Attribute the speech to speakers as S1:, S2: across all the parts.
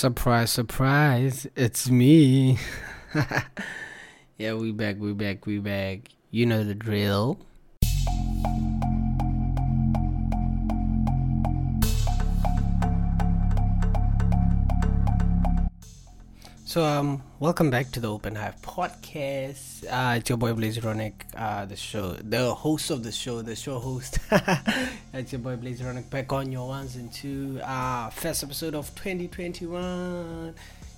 S1: Surprise, surprise, it's me. yeah, we back, we back, we back. You know the drill. So um, welcome back to the Open Hive podcast. Uh, it's your boy Blaze Ronick, uh, the show, the host of the show, the show host. it's your boy Blaze Ronick back on your ones and two. Uh, first episode of 2021.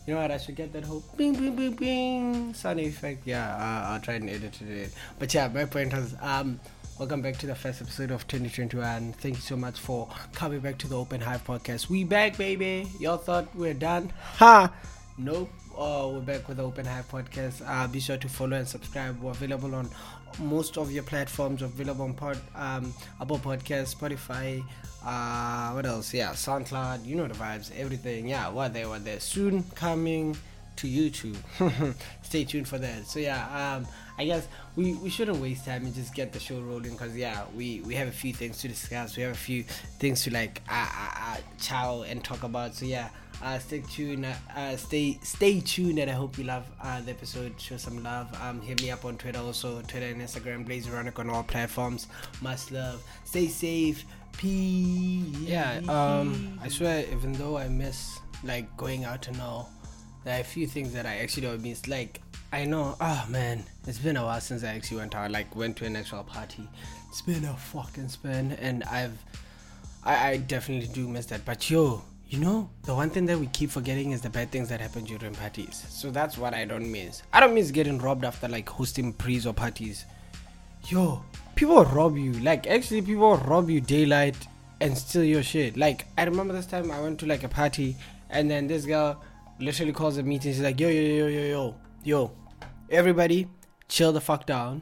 S1: You know what? I should get that whole bing bing bing bing sound effect. Yeah, uh, I'll try and edit it. But yeah, my point was um. Welcome back to the first episode of 2021. Thank you so much for coming back to the Open Hive podcast. We back, baby. Y'all thought we're done? Ha! Nope. Uh, we're back with the Open Hive podcast. Uh, be sure to follow and subscribe. We're available on most of your platforms. Available on Pod, um, Apple Podcast, Spotify. Uh, what else? Yeah, SoundCloud. You know the vibes. Everything. Yeah, what there, what there. Soon coming to YouTube. Stay tuned for that. So yeah, um, I guess we, we shouldn't waste time and just get the show rolling because yeah, we, we have a few things to discuss. We have a few things to like uh, uh, uh chow and talk about. So yeah, uh, stay tuned. Uh, stay stay tuned, and I hope you love uh, the episode. Show some love. Um, hit me up on Twitter, also Twitter and Instagram. Blaze Ronick on all platforms. Much love. Stay safe. Peace. Yeah. Um, I swear, even though I miss like going out and all, there are a few things that I actually don't miss. Like I know. Oh man, it's been a while since I actually went out. Like went to an actual party. It's been a fucking spin, and I've. I, I definitely do miss that. But yo, you know, the one thing that we keep forgetting is the bad things that happen during parties. So that's what I don't miss. I don't miss getting robbed after like hosting pre's or parties. Yo, people rob you. Like actually people rob you daylight and steal your shit. Like I remember this time I went to like a party and then this girl literally calls a meeting. She's like, yo, yo, yo, yo, yo, yo, everybody, chill the fuck down.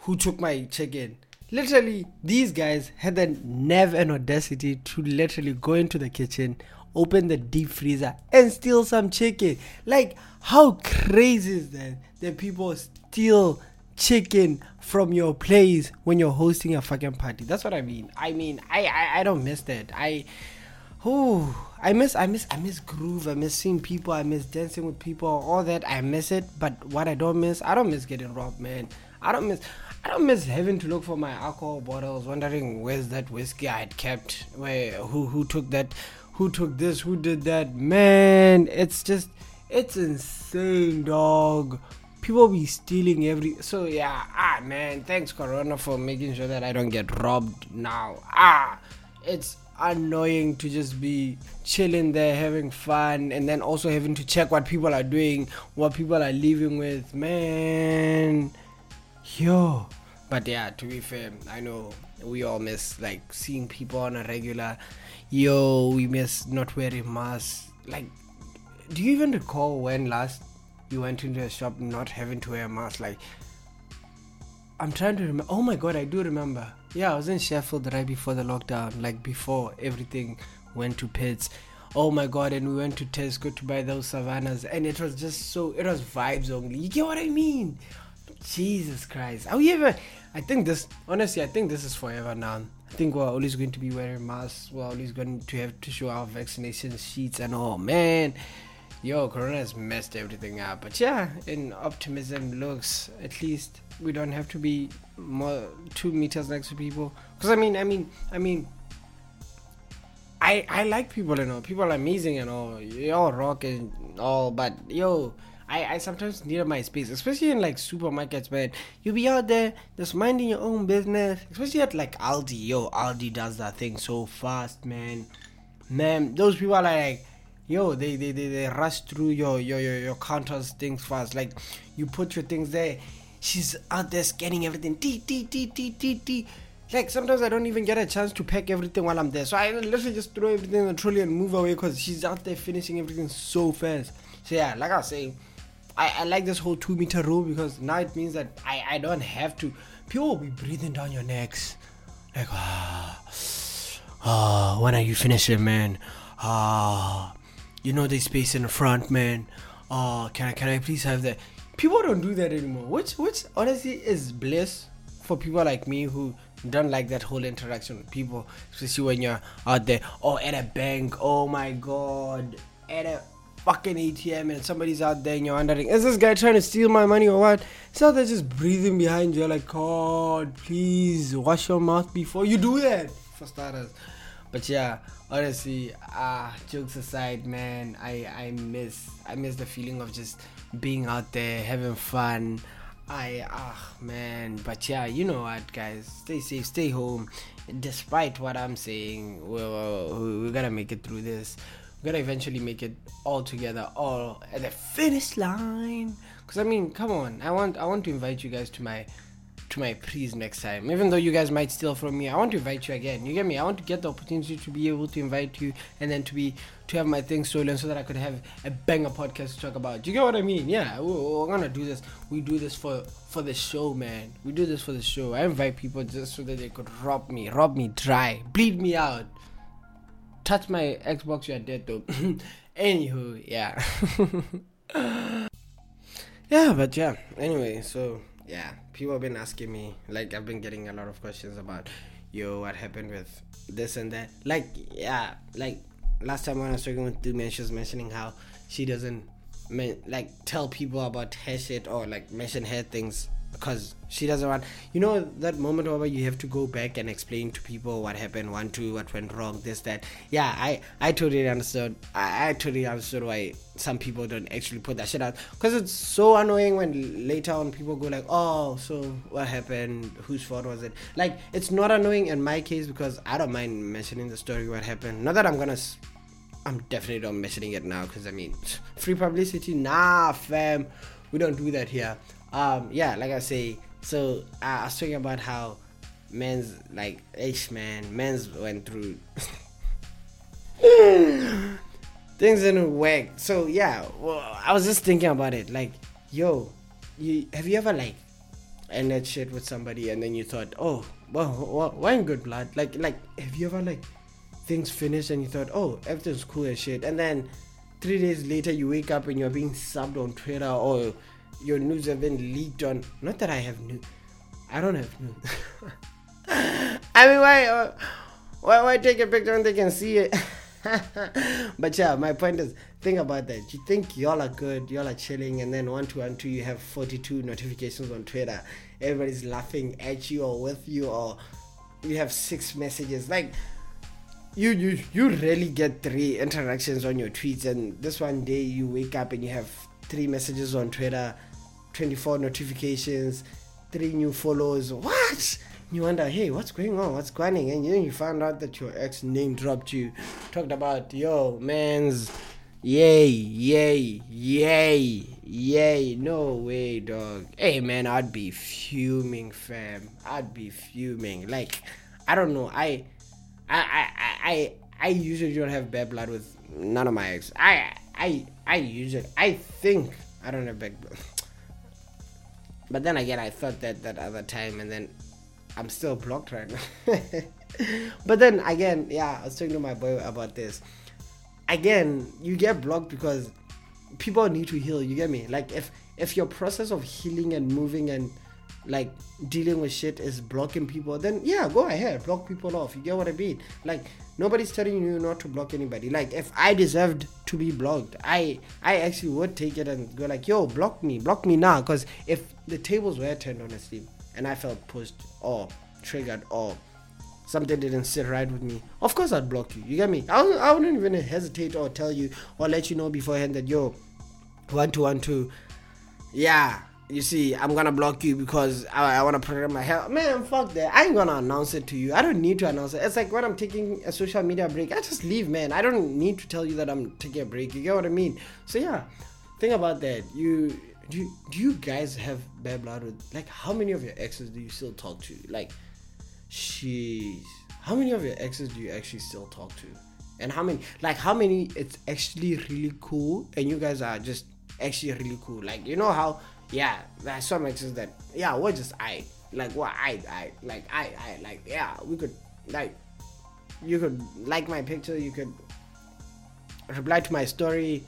S1: Who took my chicken? Literally these guys had the nerve and audacity to literally go into the kitchen open the deep freezer and steal some chicken like how crazy is that that people steal chicken from your place when you're hosting a fucking party that's what i mean i mean i i, I don't miss that i Ooh, I miss, I miss, I miss groove. I miss seeing people. I miss dancing with people. All that I miss it. But what I don't miss, I don't miss getting robbed, man. I don't miss. I don't miss having to look for my alcohol bottles, wondering where's that whiskey I had kept, where who who took that, who took this, who did that. Man, it's just it's insane, dog. People be stealing every so yeah, ah man, thanks Corona for making sure that I don't get robbed now. Ah it's annoying to just be chilling there having fun and then also having to check what people are doing, what people are living with. Man Yo. But yeah, to be fair, I know we all miss like seeing people on a regular. Yo, we miss not wearing masks. Like, do you even recall when last you went into a shop not having to wear a mask? Like, I'm trying to remember. Oh my god, I do remember. Yeah, I was in Sheffield right before the lockdown, like before everything went to pits. Oh my god, and we went to Tesco to buy those savannas, and it was just so, it was vibes only. You get what I mean? Jesus Christ. Are we ever? I think this, honestly, I think this is forever now. I think we're always going to be wearing masks. We're always going to have to show our vaccination sheets and oh Man, yo, Corona has messed everything up. But yeah, in optimism looks, at least we don't have to be more two meters next to people. Because I mean, I mean, I mean, I I like people and all. People are amazing and all. Y'all rock and all. But yo I, I sometimes need my space, especially in like supermarkets, man. You be out there just minding your own business, especially at like Aldi. Yo, Aldi does that thing so fast, man. Man, those people are like, yo, they they, they, they rush through your, your your your counters things fast. Like, you put your things there. She's out there scanning everything. T T T T T T. Like sometimes I don't even get a chance to pack everything while I'm there, so I literally just throw everything in the trolley and move away because she's out there finishing everything so fast. So yeah, like I saying I, I like this whole two meter rule because now it means that I, I don't have to. People will be breathing down your necks. Like, ah, ah, when are you finishing, man? Ah, you know the space in the front, man. Ah, can I can I please have that? People don't do that anymore, which which honestly is bliss for people like me who don't like that whole interaction with people, especially when you're out there or at a bank. Oh my god, at a fucking ATM and somebody's out there and you're wondering, is this guy trying to steal my money or what? So they're just breathing behind you, like, God, please wash your mouth before you do that, for starters. But yeah, honestly, ah, jokes aside, man, I I miss I miss the feeling of just being out there having fun. I ah man, but yeah, you know what, guys, stay safe, stay home. Despite what I'm saying, we're, we're gonna make it through this. Gonna eventually make it all together, all at the finish line. Cause I mean, come on, I want I want to invite you guys to my to my please next time. Even though you guys might steal from me, I want to invite you again. You get me? I want to get the opportunity to be able to invite you and then to be to have my thing stolen so that I could have a banger podcast to talk about. Do you get what I mean? Yeah, we're, we're gonna do this. We do this for for the show, man. We do this for the show. I invite people just so that they could rob me, rob me dry, bleed me out. Touch my Xbox, you're dead though. Anywho, yeah. yeah, but yeah. Anyway, so yeah, people have been asking me, like, I've been getting a lot of questions about, yo, what happened with this and that. Like, yeah, like, last time when I was talking with Dume, she was mentioning how she doesn't, like, tell people about her shit or, like, mention her things because she doesn't want you know that moment where you have to go back and explain to people what happened one two what went wrong this that. Yeah i i totally understood i, I totally understood why some people don't actually put that shit out. Because it's so annoying when later on people go like oh so what happened? Whose fault was it? Like it's not annoying in my case because i don't mind mentioning the story what happened. Not that i'm gonna i'm definitely not mentioning it now because i mean free publicity nah fam. We don't do that here um, yeah, like I say, so I was talking about how men's like H man, men's went through things didn't work. So yeah, well, I was just thinking about it. Like, yo, you have you ever like ended shit with somebody and then you thought, oh, well, why in good blood? Like, like have you ever like things finished and you thought, oh, everything's cool and shit, and then three days later you wake up and you're being subbed on Twitter or your news have been leaked on. Not that I have news. I don't have news. I mean, why, uh, why, why take a picture and they can see it? but yeah, my point is, think about that. You think y'all are good, y'all are chilling, and then one, two, one, two, you have 42 notifications on Twitter. Everybody's laughing at you or with you, or you have six messages. Like, you you you rarely get three interactions on your tweets, and this one day you wake up and you have three messages on Twitter, 24 notifications, three new follows. What? You wonder, hey, what's going on? What's going on? And then you found out that your ex name dropped you, talked about, yo, man's, yay, yay, yay, yay. No way, dog. Hey, man, I'd be fuming, fam. I'd be fuming. Like, I don't know. I, I, I, I, I usually don't have bad blood with none of my ex. I, I, I use it. I think I don't have blood. But then again, I thought that that other time, and then I'm still blocked right now. but then again, yeah, I was talking to my boy about this. Again, you get blocked because people need to heal. You get me? Like if if your process of healing and moving and like dealing with shit is blocking people, then yeah, go ahead, block people off. You get what I mean? Like nobody's telling you not to block anybody. Like if I deserved to be blocked, I I actually would take it and go like, yo, block me, block me now. Because if the tables were turned honestly, and I felt pushed or triggered or something didn't sit right with me, of course I'd block you. You get me? I, I wouldn't even hesitate or tell you or let you know beforehand that yo, one two one two, yeah you see, I'm gonna block you because I, I wanna protect my health. Man, fuck that. I ain't gonna announce it to you. I don't need to announce it. It's like when I'm taking a social media break, I just leave, man. I don't need to tell you that I'm taking a break. You get what I mean? So yeah, think about that. You do you, do you guys have bad blood with like how many of your exes do you still talk to? Like, jeez, how many of your exes do you actually still talk to? And how many like how many it's actually really cool and you guys are just actually really cool. Like you know how yeah, there's some exes that yeah, we're just I like what I I like I I like yeah, we could like you could like my picture, you could reply to my story,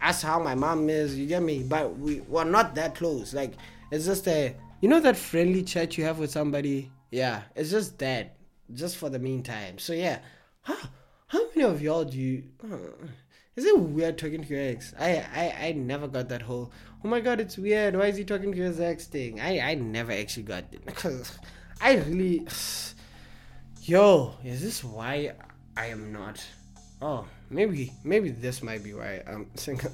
S1: ask how my mom is, you get me? But we we're not that close. Like it's just a you know that friendly chat you have with somebody? Yeah, it's just that. Just for the meantime. So yeah. How how many of y'all do you uh, is it weird talking to your ex? I, I, I never got that whole, oh my god, it's weird. Why is he talking to his ex thing? I, I never actually got it. Because I really, yo, is this why I am not? Oh, maybe, maybe this might be why I'm single.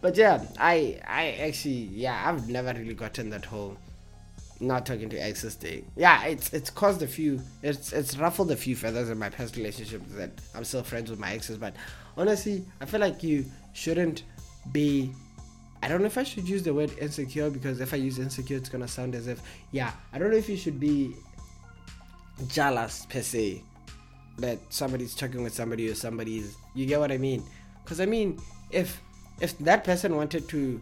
S1: but yeah, I, I actually, yeah, I've never really gotten that whole not talking to exes thing. Yeah, it's it's caused a few it's it's ruffled a few feathers in my past relationships that I'm still friends with my exes, but honestly, I feel like you shouldn't be I don't know if I should use the word insecure because if I use insecure it's gonna sound as if yeah, I don't know if you should be jealous per se that somebody's talking with somebody or somebody's you get what I mean? Because I mean if if that person wanted to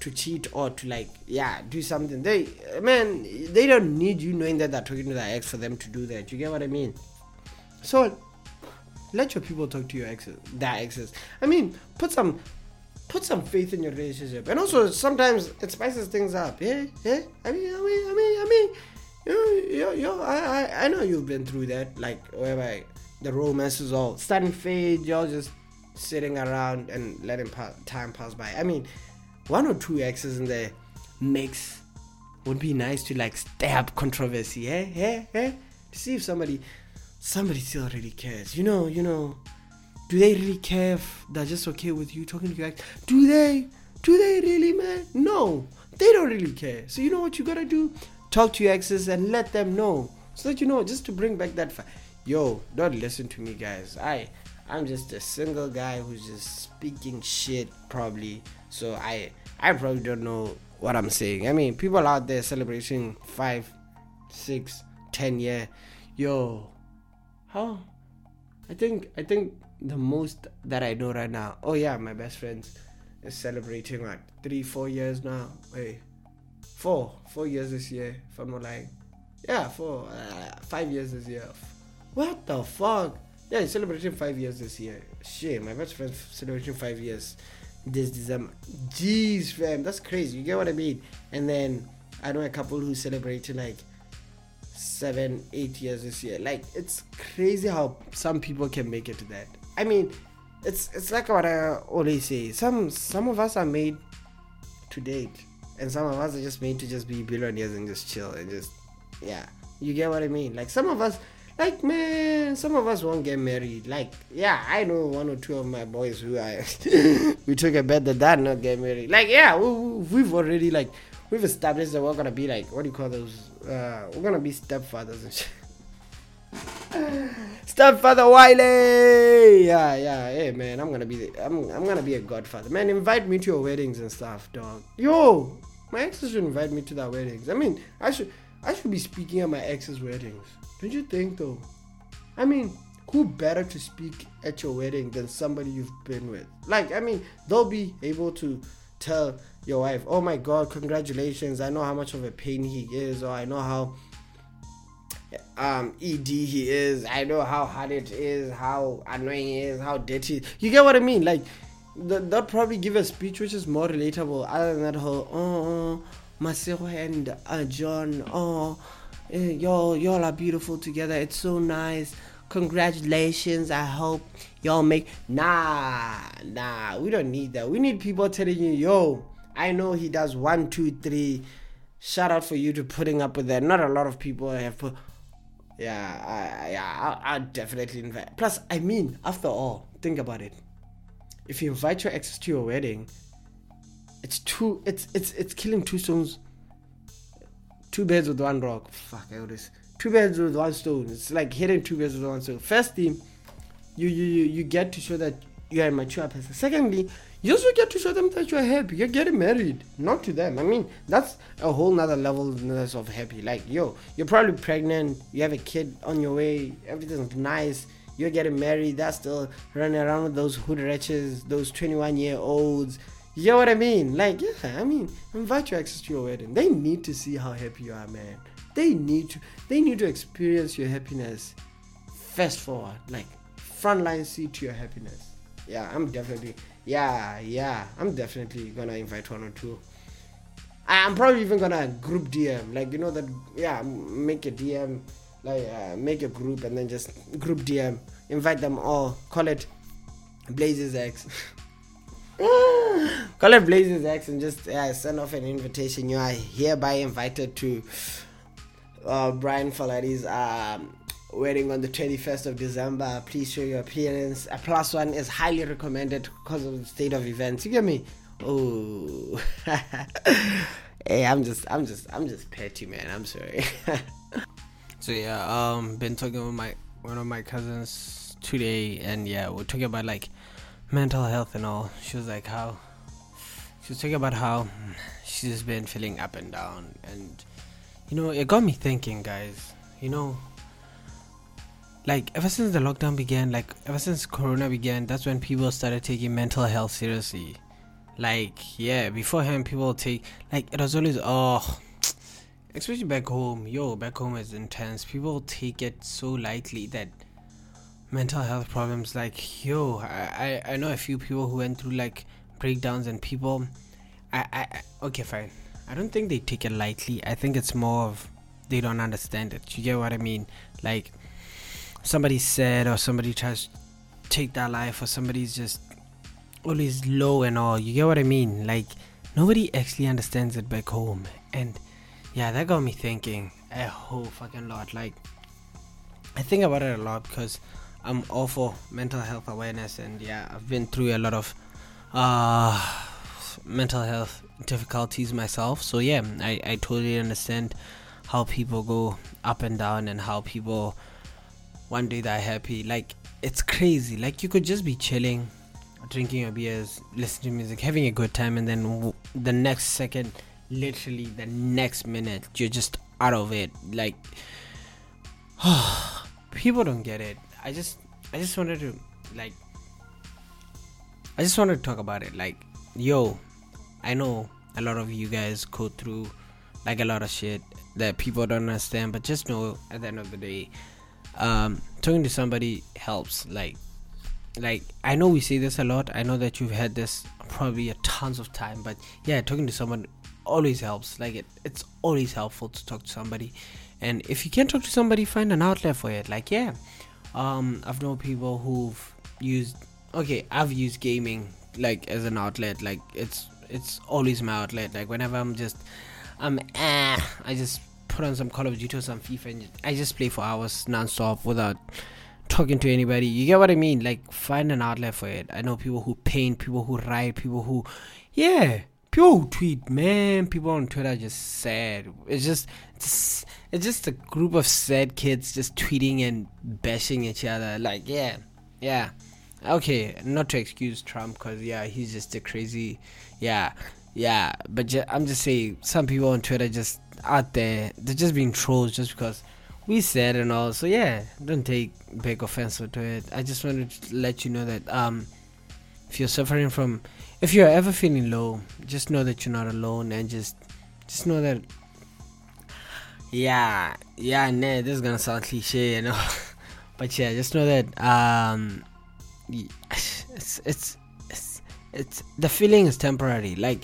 S1: to cheat or to like yeah do something they man they don't need you knowing that they're talking to their ex for them to do that you get what i mean so let your people talk to your exes their exes i mean put some put some faith in your relationship and also sometimes it spices things up yeah yeah i mean i mean i mean i mean yo yo yo i i, I know you've been through that like whereby the romance is all starting fade y'all just sitting around and letting pa- time pass by i mean one or two exes in the mix would be nice to like stab controversy, eh? Eh? Eh? To see if somebody somebody still really cares. You know, you know. Do they really care if they're just okay with you talking to your ex? Do they? Do they really, man? No. They don't really care. So you know what you gotta do? Talk to your exes and let them know. So that you know, just to bring back that fa- Yo, don't listen to me guys. I I'm just a single guy who's just speaking shit probably so I I probably don't know what I'm saying. I mean, people out there celebrating five, six, ten year, yo, how? I think I think the most that I know right now. Oh yeah, my best friends is celebrating like three, four years now. Wait, four, four years this year. If I'm not lying, yeah, four, uh, five years this year. What the fuck? Yeah, celebrating five years this year. Shit, my best friend's celebrating five years this December. Jeez, fam, that's crazy. You get what I mean? And then I know a couple who celebrated like seven, eight years this year. Like it's crazy how some people can make it to that. I mean, it's it's like what I always say. Some some of us are made to date, and some of us are just made to just be billionaires and just chill and just yeah. You get what I mean? Like some of us like man some of us won't get married like yeah i know one or two of my boys who i we took a bet that that not get married like yeah we, have already like we've established that we're gonna be like what do you call those uh we're gonna be stepfathers and shit stepfather wiley yeah yeah hey man i'm gonna be the, I'm, I'm gonna be a godfather man invite me to your weddings and stuff dog yo my exes should invite me to their weddings i mean i should i should be speaking at my ex's weddings don't you think though? I mean, who better to speak at your wedding than somebody you've been with? Like, I mean, they'll be able to tell your wife, "Oh my God, congratulations! I know how much of a pain he is, or I know how um ed he is. I know how hard it is, how annoying he is, how dirty." You get what I mean? Like, they'll probably give a speech which is more relatable, other than that whole "Oh, oh Masero and uh, John, oh." Eh, y'all y'all are beautiful together. It's so nice. Congratulations. I hope y'all make nah nah. We don't need that. We need people telling you, yo, I know he does one, two, three. Shout out for you to putting up with that. Not a lot of people have put. Yeah, I, yeah, I, I definitely invite. Plus, I mean, after all, think about it. If you invite your exes to your wedding, it's two. It's it's it's killing two stones two birds with one rock. Fuck, I always two birds with one stone. It's like hitting two birds with one stone. Firstly, you you you, you get to show that you are a mature person. Secondly, you also get to show them that you are happy. You're getting married, not to them. I mean, that's a whole nother level of happy. Like, yo, you're probably pregnant, you have a kid on your way, everything's nice. You're getting married, that's still running around with those hood wretches, those 21 year olds you know what I mean? Like, yeah, I mean, invite your exes to your wedding. They need to see how happy you are, man. They need to they need to experience your happiness fast forward, like frontline seat to your happiness. Yeah, I'm definitely yeah, yeah, I'm definitely gonna invite one or two. I'm probably even gonna group DM, like you know that yeah, make a DM, like uh, make a group and then just group DM, invite them all, call it Blazes X. Call it Blazes X and just yeah, send off an invitation. You are hereby invited to uh, Brian Faladi's um, wedding on the 21st of December. Please show your appearance. A plus one is highly recommended because of the state of events. You get me? Oh, hey, I'm just, I'm just, I'm just petty, man. I'm sorry. so yeah, um, been talking with my one of my cousins today, and yeah, we're talking about like mental health and all. She was like how she was talking about how she's been feeling up and down, and you know, it got me thinking, guys. You know, like ever since the lockdown began, like ever since Corona began, that's when people started taking mental health seriously. Like, yeah, beforehand, people take like it was always oh, especially back home. Yo, back home is intense. People take it so lightly that mental health problems like yo I, I i know a few people who went through like breakdowns and people I, I okay fine i don't think they take it lightly i think it's more of they don't understand it you get what i mean like somebody's sad or somebody tries to take their life or somebody's just always low and all you get what i mean? Like nobody actually understands it back home. And yeah that got me thinking a whole fucking lot. Like i think about it a lot because I'm all for mental health awareness, and yeah, I've been through a lot of uh, mental health difficulties myself. So yeah, I, I totally understand how people go up and down, and how people one day they're happy. Like it's crazy. Like you could just be chilling, drinking your beers, listening to music, having a good time, and then w- the next second, literally the next minute, you're just out of it. Like people don't get it I just I just wanted to like I just wanted to talk about it. Like, yo, I know a lot of you guys go through like a lot of shit that people don't understand, but just know at the end of the day, um, talking to somebody helps. Like, like I know we say this a lot. I know that you've had this probably a tons of time, but yeah, talking to someone always helps. Like it, it's always helpful to talk to somebody. And if you can't talk to somebody, find an outlet for it. Like, yeah, um, I've known people who've used. Okay, I've used gaming like as an outlet. Like it's it's always my outlet. Like whenever I'm just I'm ah, I just put on some Call of Duty or some FIFA and I just play for hours non-stop without talking to anybody. You get what I mean? Like find an outlet for it. I know people who paint, people who write, people who yeah, people who tweet, man, people on Twitter just sad. It's just it's, it's just a group of sad kids just tweeting and bashing each other. Like, yeah, yeah. Okay, not to excuse Trump, cause yeah, he's just a crazy, yeah, yeah. But ju- I'm just saying, some people on Twitter just out there, they're just being trolls just because we said and all. So yeah, don't take big offense to it. I just wanted to let you know that um, if you're suffering from, if you're ever feeling low, just know that you're not alone, and just, just know that yeah, yeah, nah, this is gonna sound cliche, you know, but yeah, just know that um, it's it's it's it's the feeling is temporary. Like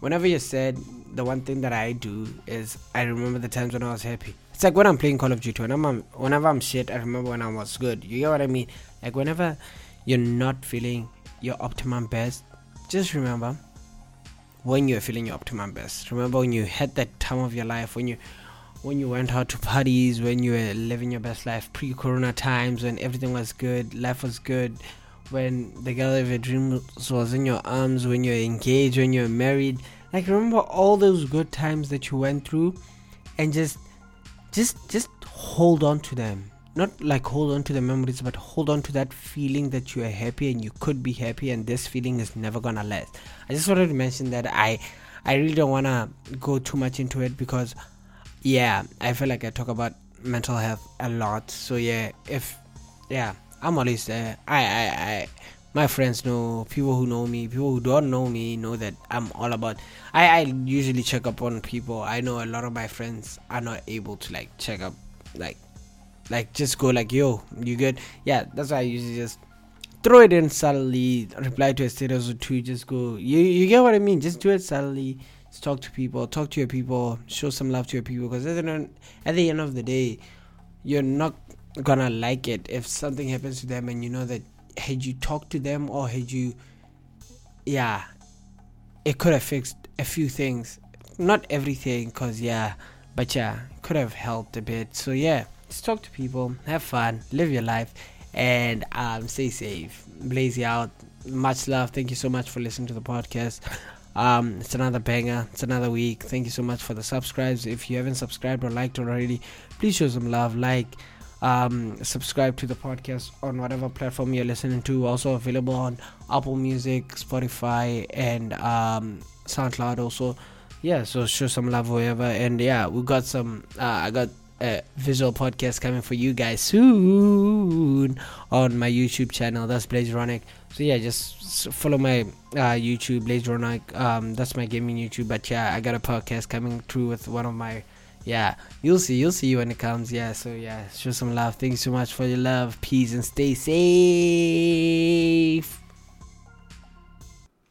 S1: whenever you're sad, the one thing that I do is I remember the times when I was happy. It's like when I'm playing Call of Duty. When I'm um, whenever I'm shit, I remember when I was good. You get what I mean? Like whenever you're not feeling your optimum best, just remember when you're feeling your optimum best. Remember when you had that time of your life when you when you went out to parties, when you were living your best life pre corona times, when everything was good, life was good, when the girl of your dreams was in your arms, when you're engaged, when you're married. Like remember all those good times that you went through and just just just hold on to them. Not like hold on to the memories, but hold on to that feeling that you are happy and you could be happy and this feeling is never gonna last. I just wanted to mention that I I really don't wanna go too much into it because yeah, I feel like I talk about mental health a lot. So yeah, if yeah, I'm always there. I I I my friends know, people who know me, people who don't know me know that I'm all about. I I usually check up on people. I know a lot of my friends are not able to like check up, like like just go like yo, you good? Yeah, that's why I usually just throw it in subtly, reply to a status or two, just go. You you get what I mean? Just do it subtly talk to people, talk to your people, show some love to your people. Because at the, at the end of the day, you're not gonna like it if something happens to them and you know that had you talked to them or had you yeah it could have fixed a few things not everything because yeah but yeah could have helped a bit so yeah just talk to people have fun live your life and um stay safe blaze out much love thank you so much for listening to the podcast um, it's another banger. It's another week. Thank you so much for the subscribes. If you haven't subscribed or liked already, please show some love. Like, um, subscribe to the podcast on whatever platform you're listening to. Also available on Apple Music, Spotify, and um, SoundCloud. Also, yeah. So show some love wherever. And yeah, we got some. Uh, I got a visual podcast coming for you guys soon on my YouTube channel. That's Blaze Ronic. So yeah, just follow my uh, YouTube Blaze Ronic. Um, that's my gaming YouTube. But yeah, I got a podcast coming through with one of my. Yeah, you'll see. You'll see when it comes. Yeah. So yeah, show some love. Thank you so much for your love. Peace and stay safe.